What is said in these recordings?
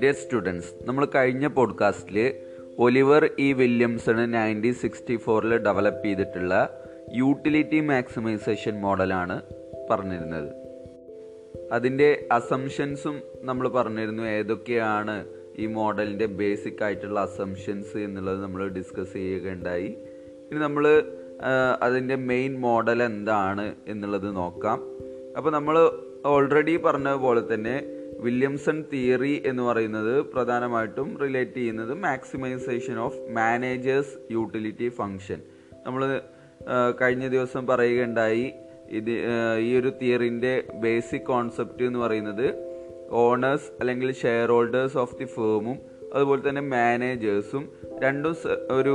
Dear students നമ്മൾ കഴിഞ്ഞ പോഡ്കാസ്റ്റിൽ Oliver E Williamson nineteen sixty ഫോറിൽ ഡെവലപ്പ് ചെയ്തിട്ടുള്ള യൂട്ടിലിറ്റി മാക്സിമൈസേഷൻ മോഡലാണ് പറഞ്ഞിരുന്നത്. അതിന്റെ അസംഷൻസും നമ്മൾ പറഞ്ഞിരുന്നു ഏതൊക്കെയാണ് ഈ മോഡലിന്റെ ബേസിക് ആയിട്ടുള്ള അസംഷൻസ് എന്നുള്ളത് നമ്മൾ ഡിസ്കസ് ചെയ്യുകയുണ്ടായി. ഇനി നമ്മൾ അതിന്റെ മെയിൻ മോഡൽ എന്താണ് എന്നുള്ളത് നോക്കാം. അപ്പോൾ നമ്മൾ ഓൾറെഡി പറഞ്ഞതുപോലെ പോലെ തന്നെ വില്യംസൺ തിയറി എന്ന് പറയുന്നത് പ്രധാനമായിട്ടും റിലേറ്റ് ചെയ്യുന്നത് maximisation of managers utility function നമ്മൾ കഴിഞ്ഞ ദിവസം പറയുകയുണ്ടായി ഇത് ഈ ഒരു തിയറിന്റെ ബേസിക് കോൺസെപ്റ്റ് എന്ന് പറയുന്നത് ഓണേഴ്സ് അല്ലെങ്കിൽ ഷെയർ ഹോൾഡേഴ്സ് ഓഫ് ദി ഫേമും അതുപോലെ തന്നെ മാനേജേഴ്സും രണ്ടും ഒരു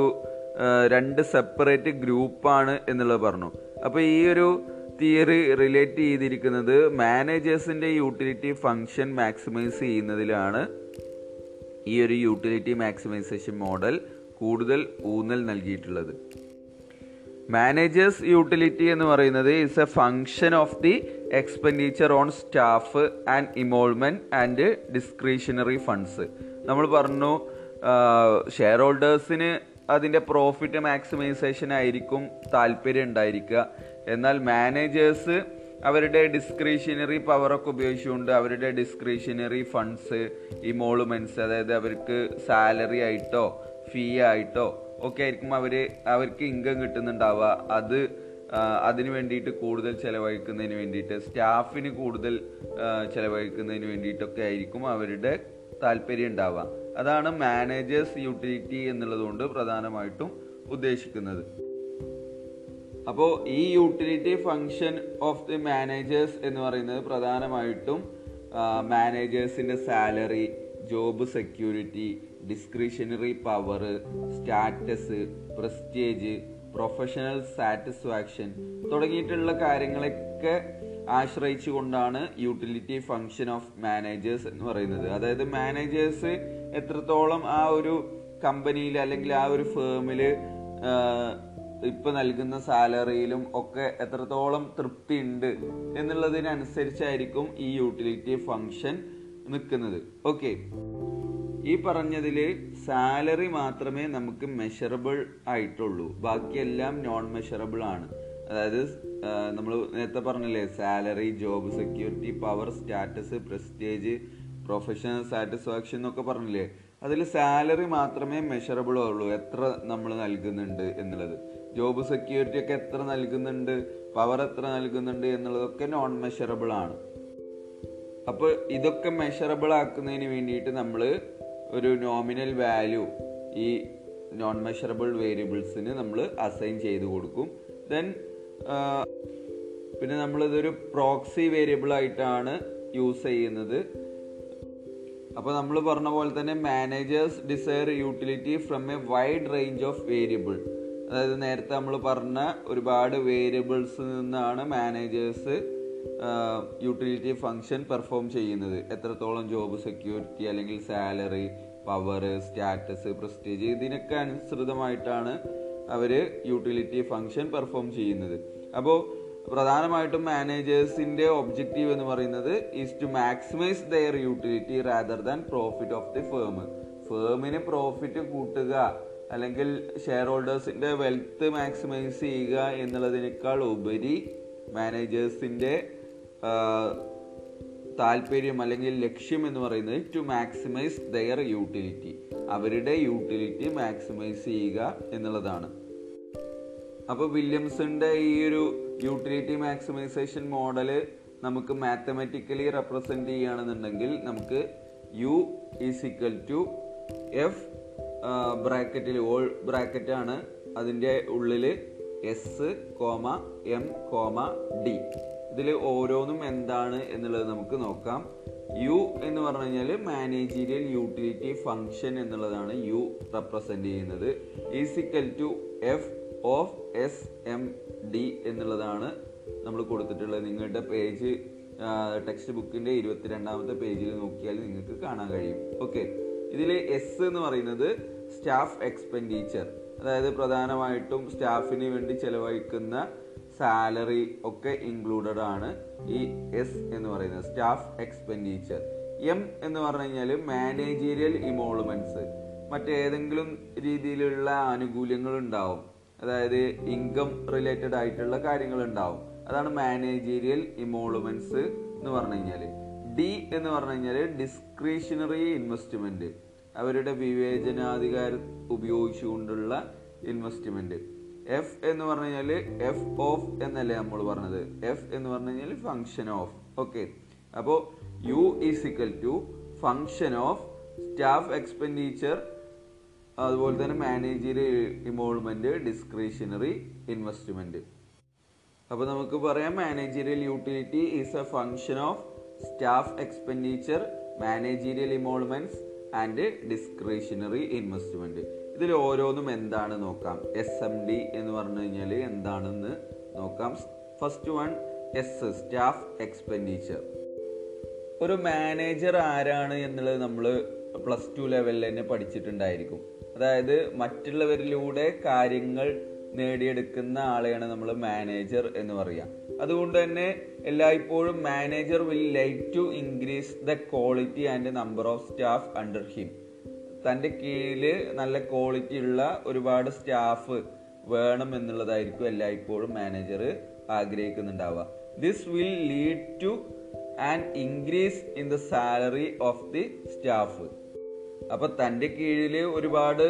രണ്ട് സെപ്പറേറ്റ് ഗ്രൂപ്പാണ് എന്നുള്ളത് പറഞ്ഞു. അപ്പോൾ ഈ ഒരു തിയറി റിലേറ്റ് ചെയ്തിരിക്കുന്നത് മാനേജേഴ്സിന്റെ യൂട്ടിലിറ്റി ഫങ്ഷൻ മാക്സിമൈസ് ചെയ്യുന്നതിലാണ് ഈ ഒരു യൂട്ടിലിറ്റി മാക്സിമൈസേഷൻ മോഡൽ കൂടുതൽ ഊന്നൽ നൽകിയിട്ടുള്ളത്. മാനേജേഴ്സ് യൂട്ടിലിറ്റി എന്ന് പറയുന്നത് is a function of the expenditure on staff and emolument and discretionary funds നമ്മൾ പറഞ്ഞു ഷെയർ ഹോൾഡേഴ്സിന് അതിന്റെ പ്രോഫിറ്റ് മാക്സിമൈസേഷൻ ആയിരിക്കും താല്പര്യം ഉണ്ടായിരിക്കുക. എന്നാൽ മാനേജേഴ്സ് അവരുടെ ഡിസ്ക്രിഷനറി പവറൊക്കെ ഉപയോഗിച്ചുകൊണ്ട് അവരുടെ ഡിസ്ക്രിഷനറി ഫണ്ട്സ് ഇമോളുമെന്റ്സ് അതായത് അവർക്ക് സാലറി ആയിട്ടോ ഫീ ആയിട്ടോ ഒക്കെ ആയിരിക്കും അവർ അവർക്ക് ഇൻകം കിട്ടുന്നുണ്ടാവുക. അത് അതിന് വേണ്ടിയിട്ട് കൂടുതൽ ചിലവഴിക്കുന്നതിന് വേണ്ടിയിട്ട് സ്റ്റാഫിന് കൂടുതൽ ചിലവഴിക്കുന്നതിന് വേണ്ടിയിട്ടൊക്കെ ആയിരിക്കും അവരുടെ താല്പര്യം ഉണ്ടാവുക. അതാണ് മാനേജേഴ്സ് യൂട്ടിലിറ്റി എന്നുള്ളതുകൊണ്ട് പ്രധാനമായിട്ടും ഉദ്ദേശിക്കുന്നത്. അപ്പോൾ ഈ utility function of the managers എന്ന് പറയുന്നത് പ്രധാനമായിട്ടും മാനേജേഴ്സിന്റെ salary job security discretionary power status prestige professional satisfaction തുടങ്ങിയിട്ടുള്ള കാര്യങ്ങളൊക്കെ ആശ്രയിച്ചുകൊണ്ടാണ് യൂട്ടിലിറ്റി ഫങ്ഷൻ ഓഫ് മാനേജേഴ്സ് എന്ന് പറയുന്നത്. അതായത് മാനേജേഴ്സ് എത്രത്തോളം ആ ഒരു കമ്പനിയിൽ അല്ലെങ്കിൽ ആ ഒരു ഫേമിൽ ഇപ്പൊ നൽകുന്ന സാലറിയിലും ഒക്കെ എത്രത്തോളം തൃപ്തി ഉണ്ട് എന്നുള്ളതിനനുസരിച്ചായിരിക്കും ഈ യൂട്ടിലിറ്റി ഫങ്ഷൻ നിൽക്കുന്നത്. ഓക്കെ. ഈ പറഞ്ഞതിൽ സാലറി മാത്രമേ നമുക്ക് മെഷറബിൾ ആയിട്ടുള്ളൂ. ബാക്കിയെല്ലാം നോൺ മെഷറബിൾ ആണ്. അതായത് നമ്മൾ നേരത്തെ പറഞ്ഞില്ലേ salary job security power status prestige professional satisfaction എന്നൊക്കെ പറഞ്ഞില്ലേ? അതിൽ സാലറി മാത്രമേ മെഷറബിൾ ഉള്ളൂ എത്ര നമ്മൾ നൽകുന്നുണ്ട് എന്നുള്ളത്. ജോബ് സെക്യൂരിറ്റി ഒക്കെ എത്ര നൽകുന്നുണ്ട്? പവർ എത്ര നൽകുന്നുണ്ട് എന്നുള്ളതൊക്കെ നോൺ മെഷറബിൾ ആണ്. അപ്പോൾ ഇതൊക്കെ മെഷറബിൾ ആക്കുന്നതിന് വേണ്ടിയിട്ട് നമ്മൾ ഒരു നോമിനൽ വാല്യൂ ഈ നോൺ മെഷറബിൾ വേരിയബിൾസിന് നമ്മൾ അസൈൻ ചെയ്ത് കൊടുക്കും. ദെൻ പിന്നെ നമ്മളിതൊരു പ്രോക്സി വേരിയബിൾ ആയിട്ടാണ് യൂസ് ചെയ്യുന്നത്. അപ്പോൾ നമ്മൾ പറഞ്ഞ പോലെ തന്നെ managers desire utility from a wide range of variable അതായത് നേരത്തെ നമ്മൾ പറഞ്ഞ ഒരുപാട് വേരിയബിൾസ് നിന്നാണ് മാനേജേഴ്സ് യൂട്ടിലിറ്റി ഫങ്ഷൻ പെർഫോം ചെയ്യുന്നത്. എത്രത്തോളം ജോബ് സെക്യൂരിറ്റി അല്ലെങ്കിൽ സാലറി പവർ സ്റ്റാറ്റസ് പ്രസ്റ്റേജ് ഇതിനൊക്കെ അനുസൃതമായിട്ടാണ് അവർ യൂട്ടിലിറ്റി ഫങ്ഷൻ പെർഫോം ചെയ്യുന്നത്. അപ്പോൾ പ്രധാനമായിട്ടും മാനേജേഴ്സിന്റെ ഒബ്ജക്റ്റീവ് എന്ന് പറയുന്നത് is to maximize their utility rather than profit of the firm ഫേമിന് profit കൂട്ടുക അല്ലെങ്കിൽ ഷെയർ ഹോൾഡേഴ്സിന്റെ വെൽത്ത് മാക്സിമൈസ് ചെയ്യുക എന്നുള്ളതിനേക്കാൾ ഉപരി മാനേജേഴ്സിന്റെ താല്പര്യം അല്ലെങ്കിൽ ലക്ഷ്യം എന്ന് പറയുന്നത് ടു മാക്സിമൈസ് ദയർ യൂട്ടിലിറ്റി അവരുടെ യൂട്ടിലിറ്റി മാക്സിമൈസ് ചെയ്യുക എന്നുള്ളതാണ്. അപ്പോൾ വില്യംസിന്റെ ഈ ഒരു യൂട്ടിലിറ്റി മാക്സിമൈസേഷൻ മോഡൽ നമുക്ക് മാത്തമാറ്റിക്കലി റെപ്രസെന്റ് ചെയ്യുകയാണെന്നുണ്ടെങ്കിൽ നമുക്ക് U is equal to F ബ്രാക്കറ്റിൽ ഓൾ ബ്രാക്കറ്റാണ് അതിന്റെ ഉള്ളിൽ S comma M comma D ഇതിൽ ഓരോന്നും എന്താണ് എന്നുള്ളത് നമുക്ക് നോക്കാം. യു എന്ന് പറഞ്ഞു കഴിഞ്ഞാൽ മാനേജീരിയൽ യൂട്ടിലിറ്റി ഫങ്ഷൻ എന്നുള്ളതാണ് യു റെപ്രസെന്റ് ചെയ്യുന്നത്. Is equal to F of S M D എന്നുള്ളതാണ് നമ്മൾ കൊടുത്തിട്ടുള്ളത്. നിങ്ങളുടെ പേജ് ടെക്സ്റ്റ് ബുക്കിന്റെ ഇരുപത്തിരണ്ടാമത്തെ പേജിൽ നോക്കിയാൽ നിങ്ങൾക്ക് കാണാൻ കഴിയും. ഓക്കെ ഇതിൽ എസ് എന്ന് പറയുന്നത് സ്റ്റാഫ് എക്സ്പെൻഡിച്ചർ അതായത് പ്രധാനമായിട്ടും സ്റ്റാഫിന് വേണ്ടി ചെലവഴിക്കുന്ന സാലറി ഒക്കെ ഇൻക്ലൂഡഡ് ആണ് ഈ എസ് എന്ന് പറയുന്നത്. സ്റ്റാഫ് എക്സ്പെൻഡിച്ചർ എം എന്ന് പറഞ്ഞു കഴിഞ്ഞാൽ മാനേജീരിയൽ മറ്റേതെങ്കിലും രീതിയിലുള്ള ആനുകൂല്യങ്ങൾ ഉണ്ടാവും. അതായത് ഇൻകം റിലേറ്റഡ് ആയിട്ടുള്ള കാര്യങ്ങൾ ഉണ്ടാവും അതാണ് മാനേജീരിയൽ ഇമോളുമെന്റ്സ് എന്ന് പറഞ്ഞു കഴിഞ്ഞാൽ ഡി എന്ന് പറഞ്ഞു കഴിഞ്ഞാൽ ഡിസ്ക്രിഷണറി ഇൻവെസ്റ്റ്മെന്റ് അവരുടെ വിവേചനാധികാരം ഉപയോഗിച്ചുകൊണ്ടുള്ള ഇൻവെസ്റ്റ്മെന്റ് എഫ് എന്ന് പറഞ്ഞു കഴിഞ്ഞാൽ എഫ് ഓഫ് എന്നല്ലേ നമ്മൾ പറഞ്ഞത്? എഫ് എന്ന് പറഞ്ഞു കഴിഞ്ഞാൽ ഓഫ് ഓക്കെ അപ്പോൾ U is equal to function of staff expenditure അതുപോലെ തന്നെ മാനേജറിയൽ ഇൻവോൾവ്മെന്റ് ഡിസ്ക്രിഷനറി ഇൻവെസ്റ്റ്മെന്റ് അപ്പോൾ നമുക്ക് പറയാം managerial utility is a function of staff expenditure managerial emoluments and discretionary investment ഇതിൽ ഓരോന്നും എന്താണ് നോക്കാം? എസ് എം ഡി എന്ന് പറഞ്ഞു കഴിഞ്ഞാൽ എന്താണെന്ന് നോക്കാം. First one S staff expenditure ഒരു മാനേജർ ആരാണ് എന്നുള്ളത് നമ്മൾ പ്ലസ് ടു ലെവലിൽ തന്നെ പഠിച്ചിട്ടുണ്ടായിരിക്കും. അതായത് മറ്റുള്ളവരിലൂടെ കാര്യങ്ങൾ നേടിയെടുക്കുന്ന ആളെയാണ് നമ്മൾ മാനേജർ എന്ന് പറയുക അതുകൊണ്ട് തന്നെ എല്ലായ്പ്പോഴും manager will like to increase the quality and number of staff under him തന്റെ കീഴിൽ നല്ല ക്വാളിറ്റി ഉള്ള ഒരുപാട് സ്റ്റാഫ് വേണം എന്നുള്ളതായിരിക്കും എല്ലായ്പ്പോഴും manager ആഗ്രഹിക്കുന്നുണ്ടാവുക. This will lead to and increase in the salary of the staff അപ്പൊ തന്റെ കീഴിൽ ഒരുപാട്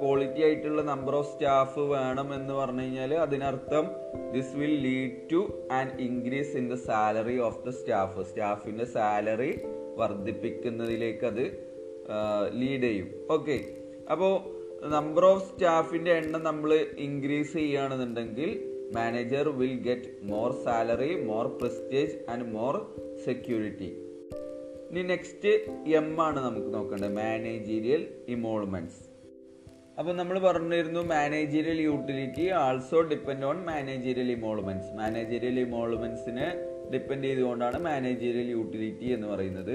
ക്വാളിറ്റി ആയിട്ടുള്ള നമ്പർ ഓഫ് സ്റ്റാഫ് വേണം എന്ന് പറഞ്ഞു കഴിഞ്ഞാൽ അതിനർത്ഥം this will lead to and increase in the salary of the staff സ്റ്റാഫിന്റെ salary വർദ്ധിപ്പിക്കുന്നതിലേക്ക് അത് ലീഡ് ചെയ്യും. ഓക്കെ അപ്പോൾ നമ്പർ ഓഫ് സ്റ്റാഫിന്റെ എണ്ണം നമ്മൾ ഇൻക്രീസ് ചെയ്യുകയാണെന്നുണ്ടെങ്കിൽ manager will get more salary more prestige and more security ഇനി നെക്സ്റ്റ് എം ആണ് നമുക്ക് നോക്കേണ്ടത്. മാനേജീരിയൽ ഇമോൾമെന്റ്സ് അപ്പോൾ നമ്മൾ പറഞ്ഞിരുന്നു managerial utility also depend on managerial emoluments managerial ഇമോൾമെന്റ്സിനെ depend ചെയ്തുകൊണ്ടാണ് മാനേജീരിയൽ യൂട്ടിലിറ്റി എന്ന് പറയുന്നത്.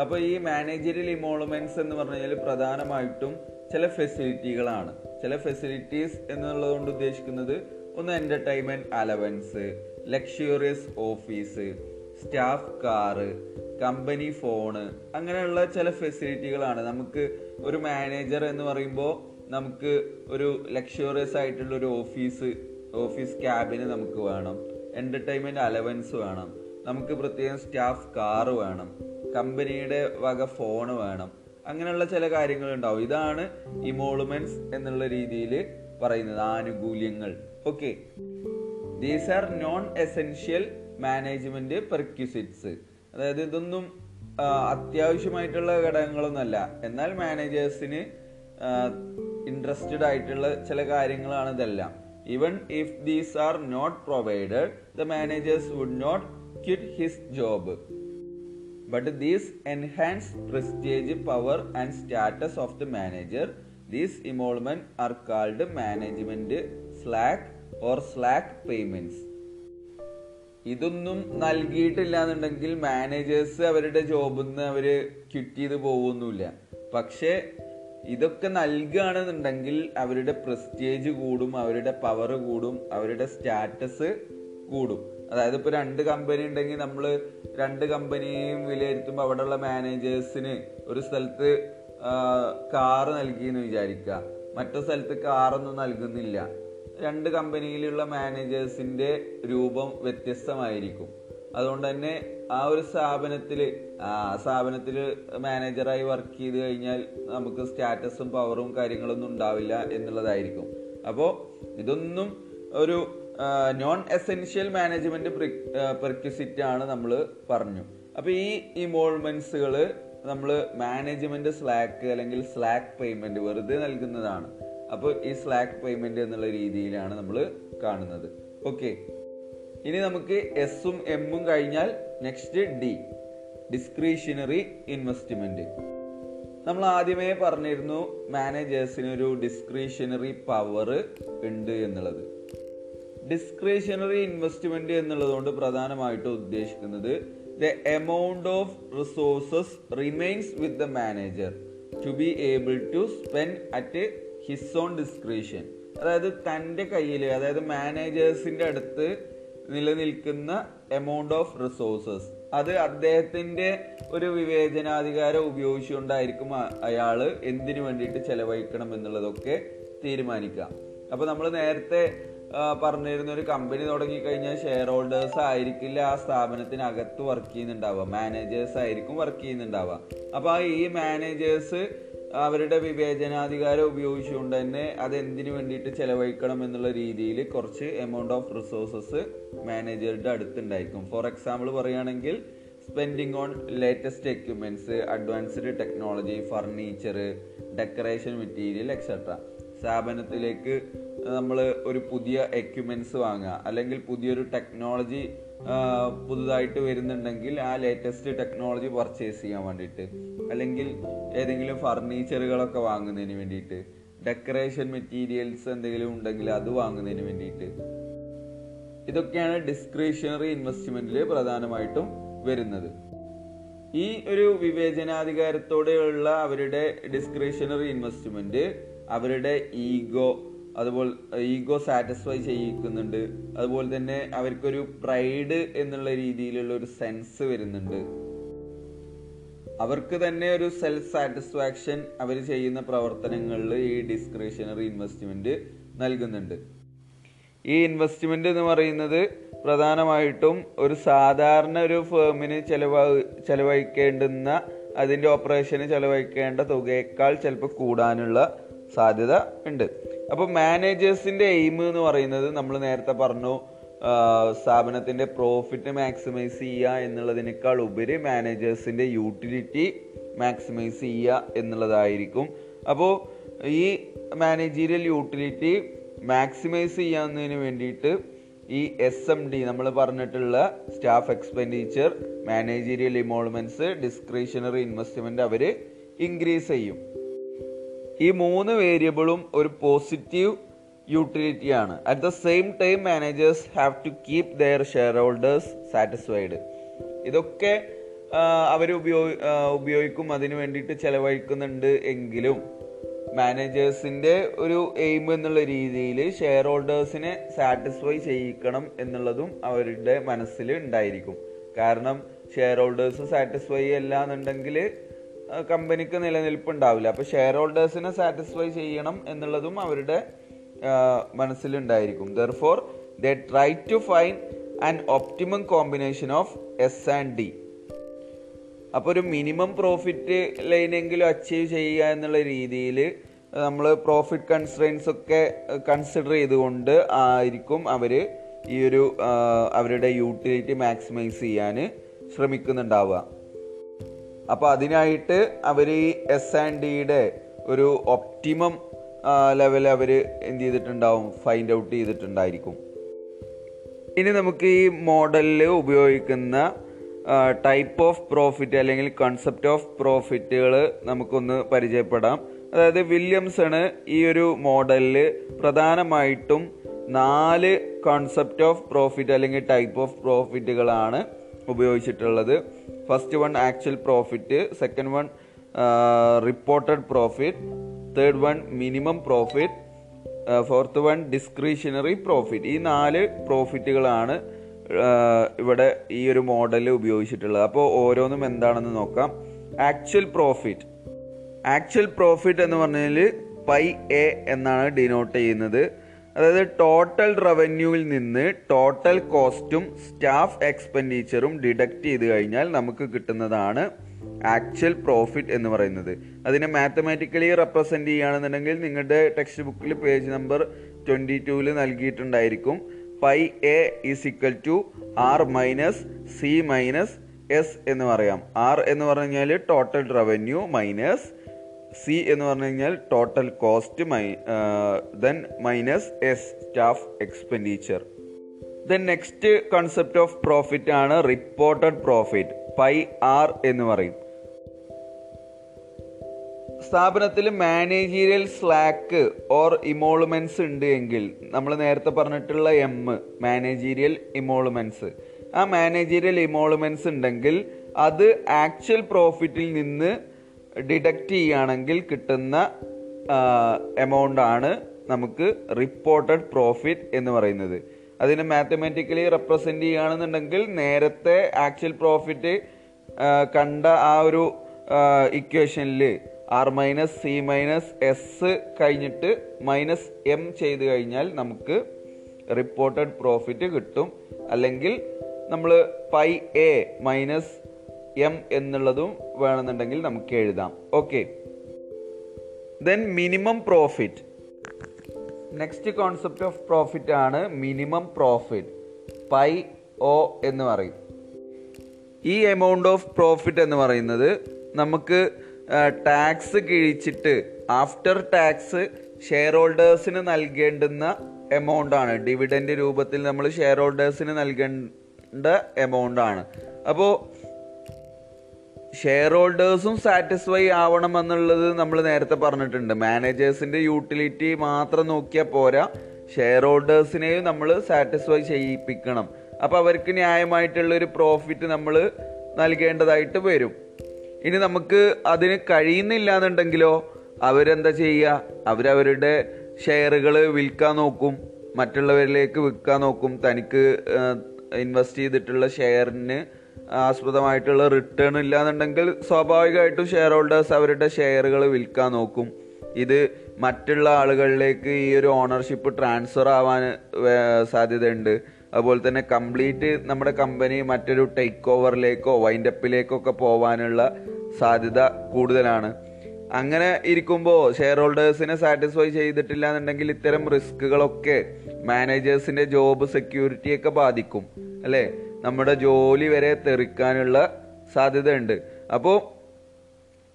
അപ്പോൾ ഈ മാനേജീരിയൽ ഇമോൾമെന്റ്സ് എന്ന് പറഞ്ഞു കഴിഞ്ഞാൽ പ്രധാനമായിട്ടും ചില ഫെസിലിറ്റികളാണ് ചില ഫെസിലിറ്റീസ് എന്നുള്ളതുകൊണ്ട് ഉദ്ദേശിക്കുന്നത് ഒന്ന് entertainment allowance luxurious office staff car company phone അങ്ങനെയുള്ള ചില ഫെസിലിറ്റികളാണ്. നമുക്ക് ഒരു മാനേജർ എന്ന് പറയുമ്പോൾ നമുക്ക് ഒരു ലക്ഷറിയസ് ആയിട്ടുള്ള ഒരു ഓഫീസ് ഓഫീസ് ക്യാബിന് നമുക്ക് വേണം. എന്റർടൈൻമെന്റ് അലവൻസ് വേണം. നമുക്ക് പ്രത്യേകം സ്റ്റാഫ് കാറ് വേണം. കമ്പനിയുടെ വക ഫോണ് വേണം. അങ്ങനെയുള്ള ചില കാര്യങ്ങൾ ഉണ്ടാവും ഇതാണ് ഇമോളുമെൻസ് എന്നുള്ള രീതിയിൽ പറയുന്നത്. ആനുകൂല്യങ്ങൾ. Okay these are non essential management perquisites അതായത് ഇതൊന്നും അത്യാവശ്യമായിട്ടുള്ള ഘടകങ്ങളൊന്നുമല്ല. എന്നാൽ മാനേജേഴ്സിന് ഇൻട്രസ്റ്റഡ് ആയിട്ടുള്ള ചില കാര്യങ്ങളാണ് ഇതെല്ലാം. Even if these are not provided the managers would not quit his job but these enhance prestige power and status of the manager these emolument are called management slack or slack payments ഇതൊന്നും നൽകിയിട്ടില്ല എന്നുണ്ടെങ്കിൽ managers അവരുടെ ജോബിൽ നിന്ന് അവർ quit ചെയ്ത് പോകുന്നില്ല പക്ഷെ ഇതൊക്കെ നൽകുകയാണെന്നുണ്ടെങ്കിൽ അവരുടെ പ്രസ്റ്റേജ് കൂടും അവരുടെ പവർ കൂടും അവരുടെ സ്റ്റാറ്റസ് കൂടും. അതായത് ഇപ്പോൾ രണ്ട് കമ്പനി ഉണ്ടെങ്കിൽ നമ്മൾ രണ്ട് കമ്പനിയും വിലയിരുത്തുമ്പോൾ അവിടെയുള്ള മാനേജേഴ്സിന് ഒരു സ്ഥലത്ത് കാറ് നൽകിയെന്ന് വിചാരിക്കുക. മറ്റു സ്ഥലത്ത് കാറൊന്നും നൽകുന്നില്ല. രണ്ട് കമ്പനിയിലുള്ള മാനേജേഴ്സിന്റെ രൂപം വ്യത്യസ്തമായിരിക്കും. അതുകൊണ്ട് തന്നെ ആ ഒരു സ്ഥാപനത്തിൽ ആ സ്ഥാപനത്തിൽ മാനേജറായി വർക്ക് ചെയ്ത് കഴിഞ്ഞാൽ നമുക്ക് സ്റ്റാറ്റസും പവറും കാര്യങ്ങളൊന്നും ഉണ്ടാവില്ല എന്നുള്ളതായിരിക്കും. അപ്പോൾ ഇതൊന്നും ഒരു നോൺ എസെൻഷ്യൽ മാനേജ്മെന്റ് പെർക്യൂസിറ്റ് ആണ് നമ്മൾ പറഞ്ഞു. അപ്പോൾ ഈ ഇമോൾമെന്റ്സുകൾ നമ്മൾ മാനേജ്മെന്റ് സ്ലാക്ക് അല്ലെങ്കിൽ സ്ലാക്ക് പേയ്മെന്റ് വെറുതെ നൽകുന്നതാണ്. അപ്പോൾ ഈ സ്ലാക്ക് പേയ്മെന്റ് എന്നുള്ള രീതിയിലാണ് നമ്മൾ കാണുന്നത്. ഓക്കെ ഇനി നമുക്ക് എസും എമ്മും കഴിഞ്ഞാൽ നെക്സ്റ്റ് ഡി ഡിസ്ക്രീഷണറി ഇൻവെസ്റ്റ്മെന്റ് നമ്മൾ ആദ്യമേ പറഞ്ഞിരുന്നു മാനേജേഴ്സിന് ഒരു ഡിസ്ക്രീഷണറി പവർ ഉണ്ട് എന്നുള്ളത്. ഡിസ്ക്രിഷണറി ഇൻവെസ്റ്റ്മെന്റ് എന്നുള്ളതുകൊണ്ട് പ്രധാനമായിട്ടും ഉദ്ദേശിക്കുന്നത് the amount of resources remains with the manager to be able to spend at his own discretion അതായത് തന്റെ കയ്യിൽ അതായത് മാനേജേഴ്സിന്റെ അടുത്ത് നിലനിൽക്കുന്ന എമൗണ്ട് ഓഫ് റിസോഴ്സസ് അത് അദ്ദേഹത്തിന്റെ ഒരു വിവേചനാധികാരം ഉപയോഗിച്ചുകൊണ്ടായിരിക്കും അയാൾ എന്തിനു വേണ്ടിയിട്ട് ചെലവഴിക്കണം എന്നുള്ളതൊക്കെ തീരുമാനിക്കാം അപ്പോൾ നമ്മൾ നേരത്തെ പറഞ്ഞിരുന്ന ഒരു കമ്പനി തുടങ്ങിക്കഴിഞ്ഞാൽ ഷെയർ ഹോൾഡേഴ്സ് ആയിരിക്കില്ല ആ സ്ഥാപനത്തിനകത്ത് വർക്ക് ചെയ്യുന്നുണ്ടാവുക. മാനേജേഴ്സ് ആയിരിക്കും വർക്ക് ചെയ്യുന്നുണ്ടാവുക. അപ്പോൾ ഈ മാനേജേഴ്സ് അവരുടെ വിവേചനാധികാരം ഉപയോഗിച്ചുകൊണ്ട് തന്നെ അതെന്തിനു വേണ്ടിയിട്ട് ചെലവഴിക്കണം എന്നുള്ള രീതിയിൽ കുറച്ച് എമൗണ്ട് ഓഫ് റിസോഴ്സസ് മാനേജറുടെ അടുത്തുണ്ടായിരിക്കും. ഫോർ എക്സാമ്പിൾ പറയുകയാണെങ്കിൽ spending on latest equipments advanced technology furniture decoration material etcetera സ്ഥാപനത്തിലേക്ക് നമ്മൾ ഒരു പുതിയ എക്യുപ്മെന്റ്സ് വാങ്ങുക. അല്ലെങ്കിൽ പുതിയൊരു ടെക്നോളജി പുതുതായിട്ട് വരുന്നുണ്ടെങ്കിൽ ആ ലേറ്റസ്റ്റ് ടെക്നോളജി പർച്ചേസ് ചെയ്യാൻ വേണ്ടിയിട്ട്. അല്ലെങ്കിൽ ഏതെങ്കിലും ഫർണിച്ചറുകളൊക്കെ വാങ്ങുന്നതിന് വേണ്ടിയിട്ട്. ഡെക്കറേഷൻ മെറ്റീരിയൽസ് എന്തെങ്കിലും ഉണ്ടെങ്കിൽ അത് വാങ്ങുന്നതിന് വേണ്ടിയിട്ട്. ഇതൊക്കെയാണ് ഡിസ്ക്രിഷണറി ഇൻവെസ്റ്റ്മെന്റിൽ പ്രധാനമായിട്ടും വരുന്നത്. ഈ ഒരു വിവേചനാധികാരത്തോടെയുള്ള അവരുടെ ഡിസ്ക്രിഷണറി ഇൻവെസ്റ്റ്മെന്റ് അവരുടെ ഈഗോ അതുപോലെ ഈഗോ സാറ്റിസ്ഫൈ ചെയ്യിക്കുന്നുണ്ട്. അതുപോലെ തന്നെ അവർക്കൊരു പ്രൈഡ് എന്നുള്ള രീതിയിലുള്ള ഒരു സെൻസ് വരുന്നുണ്ട്. അവർക്ക് തന്നെ ഒരു സെൽഫ് സാറ്റിസ്ഫാക്ഷൻ അവർ ചെയ്യുന്ന പ്രവർത്തനങ്ങളിൽ ഈ ഡിസ്ക്രിഷണറി ഇൻവെസ്റ്റ്മെന്റ് നൽകുന്നുണ്ട്. ഈ ഇൻവെസ്റ്റ്മെന്റ് എന്ന് പറയുന്നത് പ്രധാനമായിട്ടും ഒരു സാധാരണ ഒരു ഫേമിന് ചെലവ ചെലവഴിക്കേണ്ടുന്ന അതിന്റെ ഓപ്പറേഷന് ചെലവഴിക്കേണ്ട തുകയേക്കാൾ ചിലപ്പോൾ കൂടാനുള്ള സാധ്യത ഉണ്ട്. അപ്പോൾ മാനേജേഴ്സിന്റെ എയിം എന്ന് പറയുന്നത് നമ്മൾ നേരത്തെ പറഞ്ഞു സ്ഥാപനത്തിന്റെ പ്രോഫിറ്റ് മാക്സിമൈസ് ചെയ്യുക എന്നുള്ളതിനേക്കാൾ ഉപരി മാനേജേഴ്സിന്റെ യൂട്ടിലിറ്റി മാക്സിമൈസ് ചെയ്യുക എന്നുള്ളതായിരിക്കും. അപ്പോൾ ഈ മാനേജീരിയൽ യൂട്ടിലിറ്റി മാക്സിമൈസ് ചെയ്യാവുന്നതിന് വേണ്ടിയിട്ട് ഈ എസ് എം ഡി നമ്മൾ പറഞ്ഞിട്ടുള്ള staff expenditure managerial emoluments discretionary investment അവർ ഇൻക്രീസ് ചെയ്യും. ഈ മൂന്ന് വേരിയബിളും ഒരു പോസിറ്റീവ് യൂട്ടിലിറ്റി ആണ്. At the same time managers have to keep their share holders satisfied ഇതൊക്കെ അവർ ഉപയോഗി ഉപയോഗിക്കും. അതിനു വേണ്ടിയിട്ട് ചെലവഴിക്കുന്നുണ്ട് എങ്കിലും മാനേജേഴ്സിന്റെ ഒരു എയിം എന്നുള്ള രീതിയിൽ ഷെയർ ഹോൾഡേഴ്സിനെ സാറ്റിസ്ഫൈ ചെയ്യിക്കണം എന്നുള്ളതും അവരുടെ മനസ്സിൽ ഉണ്ടായിരിക്കും. കാരണം ഷെയർ ഹോൾഡേഴ്സ് സാറ്റിസ്ഫൈ അല്ല എന്നുണ്ടെങ്കിൽ കമ്പനിക്ക് നിലനിൽപ്പുണ്ടാവില്ല. അപ്പൊ ഷെയർ ഹോൾഡേഴ്സിനെ സാറ്റിസ്ഫൈ ചെയ്യണം എന്നുള്ളതും അവരുടെ മനസ്സിലുണ്ടായിരിക്കും മനസ്സിലുണ്ടായിരിക്കും. Therefore the try to find and optimum combination of S and D അപ്പോൾ ഒരു മിനിമം പ്രോഫിറ്റ് ലൈനെങ്കിലും അച്ചീവ് ചെയ്യുക എന്നുള്ള രീതിയിൽ നമ്മൾ പ്രോഫിറ്റ് കൺസ്ട്രെയിൻസ് ഒക്കെ കൺസിഡർ ചെയ്തുകൊണ്ട് ആയിരിക്കും അവർ ഈ ഒരു അവരുടെ യൂട്ടിലിറ്റി മാക്സിമൈസ് ചെയ്യാൻ ശ്രമിക്കുന്നുണ്ടാവുക. അപ്പോൾ അതിനായിട്ട് അവർ എസ് ആൻഡ് ഡിയുടെ ഒരു ഒപ്റ്റിമം ലെവൽ അവർ എന്ത് ചെയ്തിട്ടുണ്ടാവും? ഫൈൻഡ് ഔട്ട് ചെയ്തിട്ടുണ്ടായിരിക്കും. ഇനി നമുക്ക് ഈ മോഡലിൽ ഉപയോഗിക്കുന്ന ടൈപ്പ് ഓഫ് പ്രോഫിറ്റ് അല്ലെങ്കിൽ കൺസെപ്റ്റ് ഓഫ് പ്രോഫിറ്റുകൾ നമുക്കൊന്ന് പരിചയപ്പെടാം. അതായത് വില്യംസണ് ഈ ഒരു മോഡലിൽ പ്രധാനമായിട്ടും നാല് കൺസെപ്റ്റ് ഓഫ് പ്രോഫിറ്റ് അല്ലെങ്കിൽ ടൈപ്പ് ഓഫ് പ്രോഫിറ്റുകളാണ് ഉപയോഗിച്ചിട്ടുള്ളത്. First one actual profit second one reported profit third one minimum profit fourth one discretionary profit ഈ നാല് പ്രോഫിറ്റുകളാണ് ഇവിടെ ഈ ഒരു മോഡലിൽ ഉപയോഗിച്ചിട്ടുള്ളത്. അപ്പോൾ ഓരോന്നും എന്താണെന്ന് നോക്കാം. ആക്ച്വൽ പ്രോഫിറ്റ് ആക്ച്വൽ പ്രോഫിറ്റ് എന്ന് പറഞ്ഞാൽ പൈ എ എന്നാണ് ഡിനോട്ട് ചെയ്യുന്നത്. അതായത് ടോട്ടൽ റവന്യൂവിൽ നിന്ന് ടോട്ടൽ കോസ്റ്റും സ്റ്റാഫ് എക്സ്പെൻഡിച്ചറും ഡിഡക്റ്റ് ചെയ്ത് കഴിഞ്ഞാൽ നമുക്ക് കിട്ടുന്നതാണ് ആക്ച്വൽ പ്രോഫിറ്റ് എന്ന് പറയുന്നത്. അതിനെ മാത്തമാറ്റിക്കലി റെപ്രസെന്റ് ചെയ്യുകയാണെന്നുണ്ടെങ്കിൽ നിങ്ങളുടെ ടെക്സ്റ്റ് ബുക്കിൽ പേജ് നമ്പർ ട്വന്റി ടൂവിൽ നൽകിയിട്ടുണ്ടായിരിക്കും. Pi A is equal to R minus C minus S എന്ന് പറയാം. ആർ എന്ന് പറഞ്ഞു കഴിഞ്ഞാൽ ടോട്ടൽ റവന്യൂ മൈനസ് സി എന്ന് പറഞ്ഞു കഴിഞ്ഞാൽ total cost my then minus S staff expenditure then next concept of profit ആണ് റിപ്പോർട്ടഡ് പ്രോഫിറ്റ് പൈ ആർ എന്ന് പറയും. സ്ഥാപനത്തിൽ മാനേജീരിയൽ സ്ലാക്ക് ഓർ ഇമോളുമെൻസ് ഉണ്ട് എങ്കിൽ നമ്മൾ നേരത്തെ പറഞ്ഞിട്ടുള്ള എം മാനേജീരിയൽ ഇമോളുമെൻസ് ആ മാനേജീരിയൽ ഇമോളുമെൻസ് ഉണ്ടെങ്കിൽ അത് ആക്ച്വൽ പ്രോഫിറ്റിൽ നിന്ന് ഡിഡക്റ്റ് ചെയ്യുകയാണെങ്കിൽ കിട്ടുന്ന എമൗണ്ട് ആണ് നമുക്ക് റിപ്പോർട്ടഡ് പ്രോഫിറ്റ് എന്ന് പറയുന്നത്. അതിന് മാത്തമാറ്റിക്കലി റെപ്രസെന്റ് ചെയ്യുകയാണെന്നുണ്ടെങ്കിൽ നേരത്തെ ആക്ച്വൽ പ്രോഫിറ്റ് കണ്ട ആ ഒരു ഇക്വേഷനിൽ R minus C minus S കഴിഞ്ഞിട്ട് മൈനസ് എം ചെയ്ത് കഴിഞ്ഞാൽ നമുക്ക് റിപ്പോർട്ടഡ് പ്രോഫിറ്റ് കിട്ടും. അല്ലെങ്കിൽ നമ്മൾ പൈ എ മൈനസ് എം എന്നുള്ളതും വേണമെന്നുണ്ടെങ്കിൽ നമുക്ക് എഴുതാം. Okay then minimum profit next concept of profit ആണ് മിനിമം പ്രോഫിറ്റ് പൈ ഒ എന്ന് പറയും. ഈ എമൗണ്ട് ഓഫ് പ്രോഫിറ്റ് എന്ന് പറയുന്നത് നമുക്ക് ടാക്സ് കിഴിച്ചിട്ട് ആഫ്റ്റർ ടാക്സ് ഷെയർ ഹോൾഡേഴ്സിന് നൽകേണ്ടുന്ന എമൗണ്ട് ആണ്. ഡിവിഡൻഡ് രൂപത്തിൽ നമ്മൾ ഷെയർ ഹോൾഡേഴ്സിന് നൽകേണ്ട എമൗണ്ട് ആണ്. അപ്പോൾ ഷെയർ ഹോൾഡേഴ്സും സാറ്റിസ്ഫൈ ആവണം എന്നുള്ളത് നമ്മൾ നേരത്തെ പറഞ്ഞിട്ടുണ്ട്. മാനേജേഴ്സിന്റെ യൂട്ടിലിറ്റി മാത്രം നോക്കിയാൽ പോരാ. ഷെയർ ഹോൾഡേഴ്സിനെയും നമ്മൾ സാറ്റിസ്ഫൈ ചെയ്യിപ്പിക്കണം. അപ്പോൾ അവർക്ക് ന്യായമായിട്ടുള്ള ഒരു പ്രോഫിറ്റ് നമ്മൾ നൽകേണ്ടതായിട്ട് വരും. ഇനി നമുക്ക് അതിന് കഴിയുന്നില്ല എന്നുണ്ടെങ്കിലോ അവരെന്താ ചെയ്യുക അവരവരുടെ ഷെയറുകൾ വിൽക്കാൻ നോക്കും. മറ്റുള്ളവരിലേക്ക് വിൽക്കാൻ നോക്കും. തനിക്ക് ഇൻവെസ്റ്റ് ചെയ്തിട്ടുള്ള ഷെയറിന് ആസ്പദമായിട്ടുള്ള റിട്ടേൺ ഇല്ലാന്നുണ്ടെങ്കിൽ സ്വാഭാവികമായിട്ടും ഷെയർ ഹോൾഡേഴ്സ് അവരുടെ ഷെയറുകൾ വിൽക്കാൻ നോക്കും. ഇത് മറ്റുള്ള ആളുകളിലേക്ക് ഈ ഒരു ഓണർഷിപ്പ് ട്രാൻസ്ഫർ ആവാൻ സാധ്യതയുണ്ട്. അതുപോലെ തന്നെ കംപ്ലീറ്റ് നമ്മുടെ കമ്പനി മറ്റൊരു ടേക്ക് ഓവറിലേക്കോ വൈൻഡപ്പിലേക്കോ ഒക്കെ പോവാനുള്ള സാധ്യത കൂടുതലാണ്. അങ്ങനെ ഇരിക്കുമ്പോൾ ഷെയർ ഹോൾഡേഴ്സിനെ സാറ്റിസ്ഫൈ ചെയ്തിട്ടില്ല എന്നുണ്ടെങ്കിൽ ഇത്തരം റിസ്കുകളൊക്കെ മാനേജേഴ്സിന്റെ ജോബ് സെക്യൂരിറ്റിയൊക്കെ ബാധിക്കും അല്ലേ? നമ്മുടെ ജോലി വരെ തെറിക്കാനുള്ള സാധ്യതയുണ്ട്. അപ്പോൾ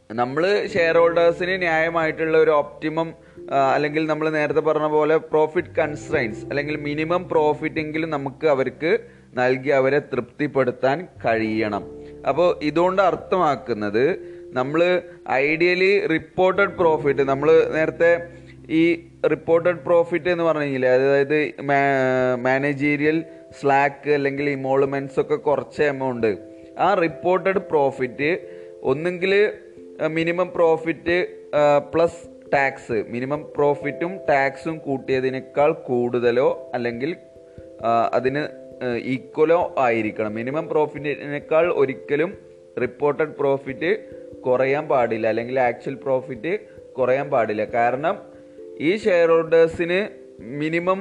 നമ്മൾ ഷെയർ ഹോൾഡേഴ്സിന് ന്യായമായിട്ടുള്ള ഒരു ഒപ്റ്റിമം അല്ലെങ്കിൽ നമ്മൾ നേരത്തെ പറഞ്ഞ പോലെ പ്രോഫിറ്റ് കൺസ്ട്രൈൻസ് അല്ലെങ്കിൽ മിനിമം പ്രോഫിറ്റ് എങ്കിലും നമുക്ക് അവർക്ക് നൽകി അവരെ തൃപ്തിപ്പെടുത്താൻ കഴിയണം. അപ്പോൾ ഇതുകൊണ്ട് അർത്ഥമാക്കുന്നത് നമ്മൾ ഐഡിയലി റിപ്പോർട്ടഡ് പ്രോഫിറ്റ് നമ്മൾ നേരത്തെ ഈ റിപ്പോർട്ടഡ് പ്രോഫിറ്റ് എന്ന് പറഞ്ഞില്ലേ അതായത് മാനേജീരിയൽ സ്ലാക്ക് അല്ലെങ്കിൽ ഇമോൾമെന്റ്സ് ഒക്കെ കുറച്ച് എമൗണ്ട് ആ റിപ്പോർട്ടഡ് പ്രോഫിറ്റ് ഒന്നുകിൽ minimum profit plus tax minimum പ്രോഫിറ്റും ടാക്സും കൂട്ടിയതിനേക്കാൾ കൂടുതലോ അല്ലെങ്കിൽ അതിന് ഈക്വലോ ആയിരിക്കണം. മിനിമം പ്രോഫിറ്റിനേക്കാൾ ഒരിക്കലും റിപ്പോർട്ടഡ് പ്രോഫിറ്റ് കുറയാൻ പാടില്ല. അല്ലെങ്കിൽ ആക്ച്വൽ പ്രോഫിറ്റ് കുറയാൻ പാടില്ല. കാരണം ഈ ഷെയർ ഹോൾഡേഴ്സിന് മിനിമം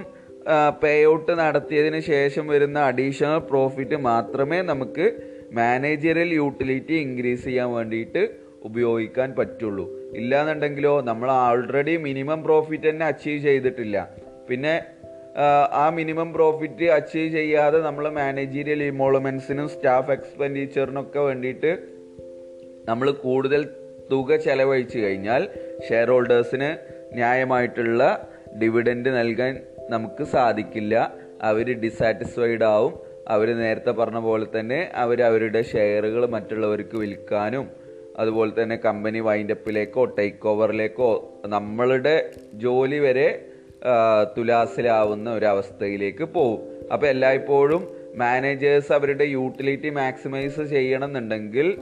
പേ ഔട്ട് നടത്തിയതിന് ശേഷം വരുന്ന അഡീഷണൽ പ്രോഫിറ്റ് മാത്രമേ നമുക്ക് മാനേജറിയൽ യൂട്ടിലിറ്റി ഇൻക്രീസ് ചെയ്യാൻ വേണ്ടിയിട്ട് ഉപയോഗിക്കാൻ പറ്റുള്ളൂ. ഇല്ലാന്നുണ്ടെങ്കിലോ നമ്മൾ ഓൾറെഡി മിനിമം പ്രോഫിറ്റ് തന്നെ അച്ചീവ് ചെയ്തിട്ടില്ല. പിന്നെ ആ മിനിമം പ്രോഫിറ്റ് അച്ചീവ് ചെയ്യാതെ നമ്മൾ മാനേജീരിയൽ ഇമോൾമെന്റ്സിനും സ്റ്റാഫ് എക്സ്പെൻഡിച്ചറിനൊക്കെ വേണ്ടിയിട്ട് നമ്മൾ കൂടുതൽ തുക ചെലവഴിച്ചു കഴിഞ്ഞാൽ ഷെയർ ഹോൾഡേഴ്സിന് ന്യായമായിട്ടുള്ള ഡിവിഡൻഡ് നൽകാൻ നമുക്ക് സാധിക്കില്ല. അവർ ഡിസാറ്റിസ്ഫൈഡ് ആവും. അവർ നേരത്തെ പറഞ്ഞ പോലെ തന്നെ അവർ അവരുടെ ഷെയറുകൾ മറ്റുള്ളവർക്ക് വിൽക്കാനും അതുപോലെ തന്നെ കമ്പനി വൈൻഡപ്പിലേക്കോ ടേക്ക് ഓവറിലേക്കോ നമ്മളുടെ ജോലി വരെ തുലാസിലാവുന്ന ഒരവസ്ഥയിലേക്ക് പോകും അപ്പോൾ എല്ലായ്പ്പോഴും മാനേജേഴ്സ് അവരുടെ യൂട്ടിലിറ്റി മാക്സിമൈസ് ചെയ്യണം എന്നുണ്ടെങ്കിൽ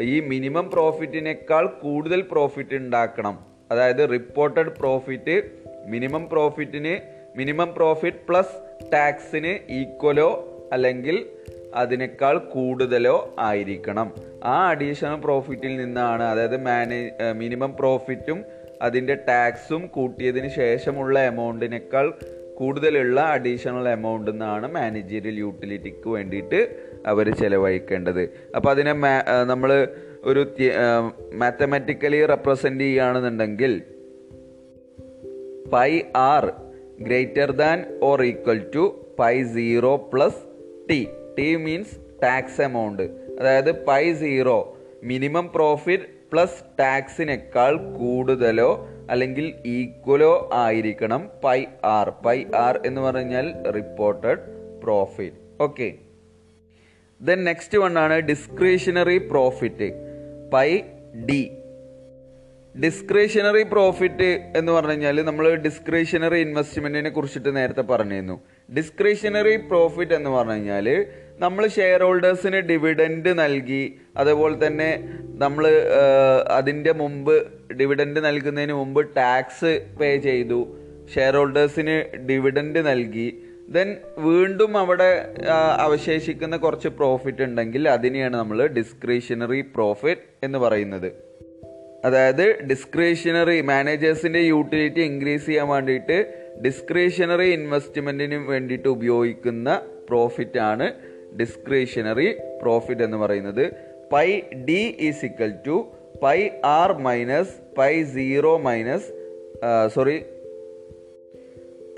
ഈ മിനിമം പ്രോഫിറ്റിനേക്കാൾ കൂടുതൽ പ്രോഫിറ്റ് ഉണ്ടാക്കണം. അതായത് റിപ്പോർട്ടഡ് പ്രോഫിറ്റ് മിനിമം പ്രോഫിറ്റിന് മിനിമം പ്രോഫിറ്റ് പ്ലസ് ടാക്സിന് ഈക്വലോ അല്ലെങ്കിൽ അതിനേക്കാൾ കൂടുതലോ ആയിരിക്കണം. ആ അഡീഷണൽ പ്രോഫിറ്റിൽ നിന്നാണ് അതായത് മാനേജ് മിനിമം പ്രോഫിറ്റും അതിന്റെ ടാക്സും കൂട്ടിയതിന് ശേഷമുള്ള എമൗണ്ടിനേക്കാൾ കൂടുതലുള്ള അഡീഷണൽ എമൗണ്ട് എന്നാണ് മാനേജീരിയൽ യൂട്ടിലിറ്റിക്ക് വേണ്ടിയിട്ട് അവർ ചിലവഴിക്കേണ്ടത്. അപ്പോൾ അതിനെ നമ്മൾ ഒരു മാത്തമാറ്റിക്കലി റെപ്രസെന്റ് ചെയ്യുകയാണെന്നുണ്ടെങ്കിൽ pi R greater than or equal to pi zero plus T T means tax amount അതായത് pi zero minimum profit plus ടാക്സിനേക്കാൾ കൂടുതലോ അല്ലെങ്കിൽ ഈക്വലോ ആയിരിക്കണം പൈ ആർ പൈ ആർ എന്ന് പറഞ്ഞാൽ reported profit okay then next one ആണ് discretionary profit pi D discretionary profit എന്ന് പറഞ്ഞു കഴിഞ്ഞാൽ നമ്മൾ ഡിസ്ക്രിഷണറി ഇൻവെസ്റ്റ്മെന്റിനെ കുറിച്ചിട്ട് നേരത്തെ പറഞ്ഞിരുന്നു. ഡിസ്ക്രിഷണറി പ്രോഫിറ്റ് എന്ന് പറഞ്ഞു കഴിഞ്ഞാൽ നമ്മൾ ഷെയർ ഹോൾഡേഴ്സിന് ഡിവിഡൻഡ് നൽകി അതേപോലെ തന്നെ നമ്മൾ അതിന്റെ മുമ്പ് ഡിവിഡൻഡ് നൽകുന്നതിന് മുമ്പ് ടാക്സ് പേ ചെയ്തു ഷെയർ ഹോൾഡേഴ്സിന് ഡിവിഡൻഡ് നൽകി ദെൻ വീണ്ടും അവിടെ അവശേഷിക്കുന്ന കുറച്ച് പ്രോഫിറ്റ് ഉണ്ടെങ്കിൽ അതിനെയാണ് നമ്മൾ ഡിസ്ക്രിഷണറി പ്രോഫിറ്റ് എന്ന് പറയുന്നത്. അതായത് ഡിസ്ക്രിഷണറി മാനേജേഴ്സിന്റെ യൂട്ടിലിറ്റി ഇൻക്രീസ് ചെയ്യാൻ വേണ്ടിയിട്ട് ഡിസ്ക്രിഷണറി ഇൻവെസ്റ്റ്മെന്റിന് വേണ്ടിയിട്ട് ഉപയോഗിക്കുന്ന പ്രോഫിറ്റ് ആണ് ഡിസ്ക്രിഷണറി പ്രോഫിറ്റ് എന്ന് പറയുന്നത്. Pi D is equal to pi R minus pi zero minus sorry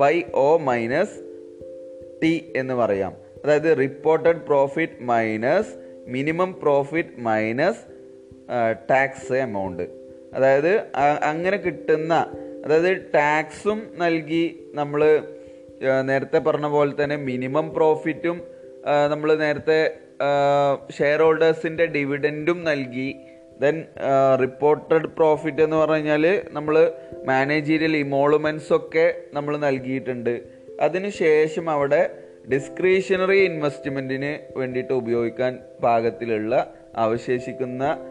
pi O minus T എന്ന് പറയാം. അതായത് reported profit minus minimum profit minus tax amount അതായത് അങ്ങനെ കിട്ടുന്ന അതായത് ടാക്സും നൽകി നമ്മൾ നേരത്തെ പറഞ്ഞ പോലെ തന്നെ മിനിമം പ്രോഫിറ്റും നമ്മൾ നേരത്തെ ഷെയർ ഹോൾഡേഴ്സിന്റെ ഡിവിഡന്റും നൽകി. ദെൻ റിപ്പോർട്ടഡ് പ്രോഫിറ്റ് എന്ന് പറഞ്ഞു കഴിഞ്ഞാൽ നമ്മൾ മാനേജീരിയൽ ഇമോളുമെൻസ് ഒക്കെ നമ്മൾ നൽകിയിട്ടുണ്ട് അതിനുശേഷം അവിടെ ഡിസ്ക്രീഷണറി ഇൻവെസ്റ്റ്മെന്റിന് വേണ്ടിയിട്ട് ഉപയോഗിക്കാൻ പാകത്തിലുള്ള അവശേഷിക്കുന്ന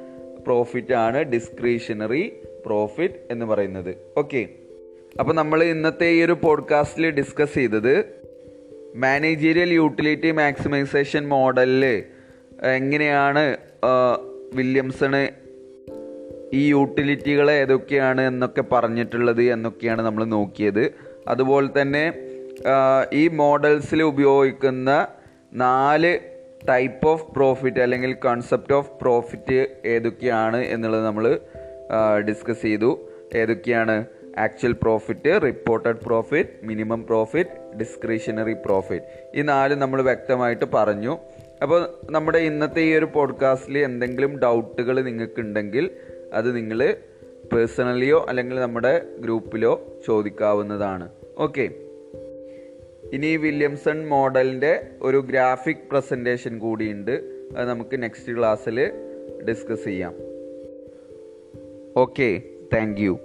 പ്രോഫിറ്റ് ആണ് ഡിസ്ക്രിഷണറി പ്രോഫിറ്റ് എന്ന് പറയുന്നത്. ഓക്കെ അപ്പോൾ നമ്മൾ ഇന്നത്തെ ഈ ഒരു പോഡ്കാസ്റ്റിൽ ഡിസ്കസ് ചെയ്തത് മാനേജീരിയൽ യൂട്ടിലിറ്റി മാക്സിമൈസേഷൻ മോഡലിൽ എങ്ങനെയാണ് വില്യംസണ് ഈ യൂട്ടിലിറ്റികൾ ഏതൊക്കെയാണ് എന്നൊക്കെ പറഞ്ഞിട്ടുള്ളത് എന്നൊക്കെയാണ് നമ്മൾ നോക്കിയത്. അതുപോലെ തന്നെ ഈ മോഡൽസിൽ ഉപയോഗിക്കുന്ന നാല് ടൈപ്പ് ഓഫ് പ്രോഫിറ്റ് അല്ലെങ്കിൽ കൺസെപ്റ്റ് ഓഫ് പ്രോഫിറ്റ് ഏതൊക്കെയാണ് എന്നുള്ളത് നമ്മൾ ഡിസ്കസ് ചെയ്തു. ഏതൊക്കെയാണ് actual profit reported profit minimum profit discretionary profit ഈ നാല് നമ്മൾ വ്യക്തമായിട്ട് പറഞ്ഞു. അപ്പോൾ നമ്മുടെ ഇന്നത്തെ ഈ ഒരു പോഡ്കാസ്റ്റിൽ എന്തെങ്കിലും ഡൗട്ടുകൾ നിങ്ങൾക്കുണ്ടെങ്കിൽ അത് നിങ്ങൾ പേഴ്സണലിയോ അല്ലെങ്കിൽ നമ്മുടെ ഗ്രൂപ്പിലോ ചോദിക്കാവുന്നതാണ്. ഓക്കെ ഇനി വില്യംസൺ മോഡലിന്റെ ഒരു ഗ്രാഫിക് പ്രസന്റേഷൻ കൂടിയുണ്ട്. അത് നമുക്ക് നെക്സ്റ്റ് ക്ലാസ്സിൽ ഡിസ്കസ് ചെയ്യാം. Okay thank you.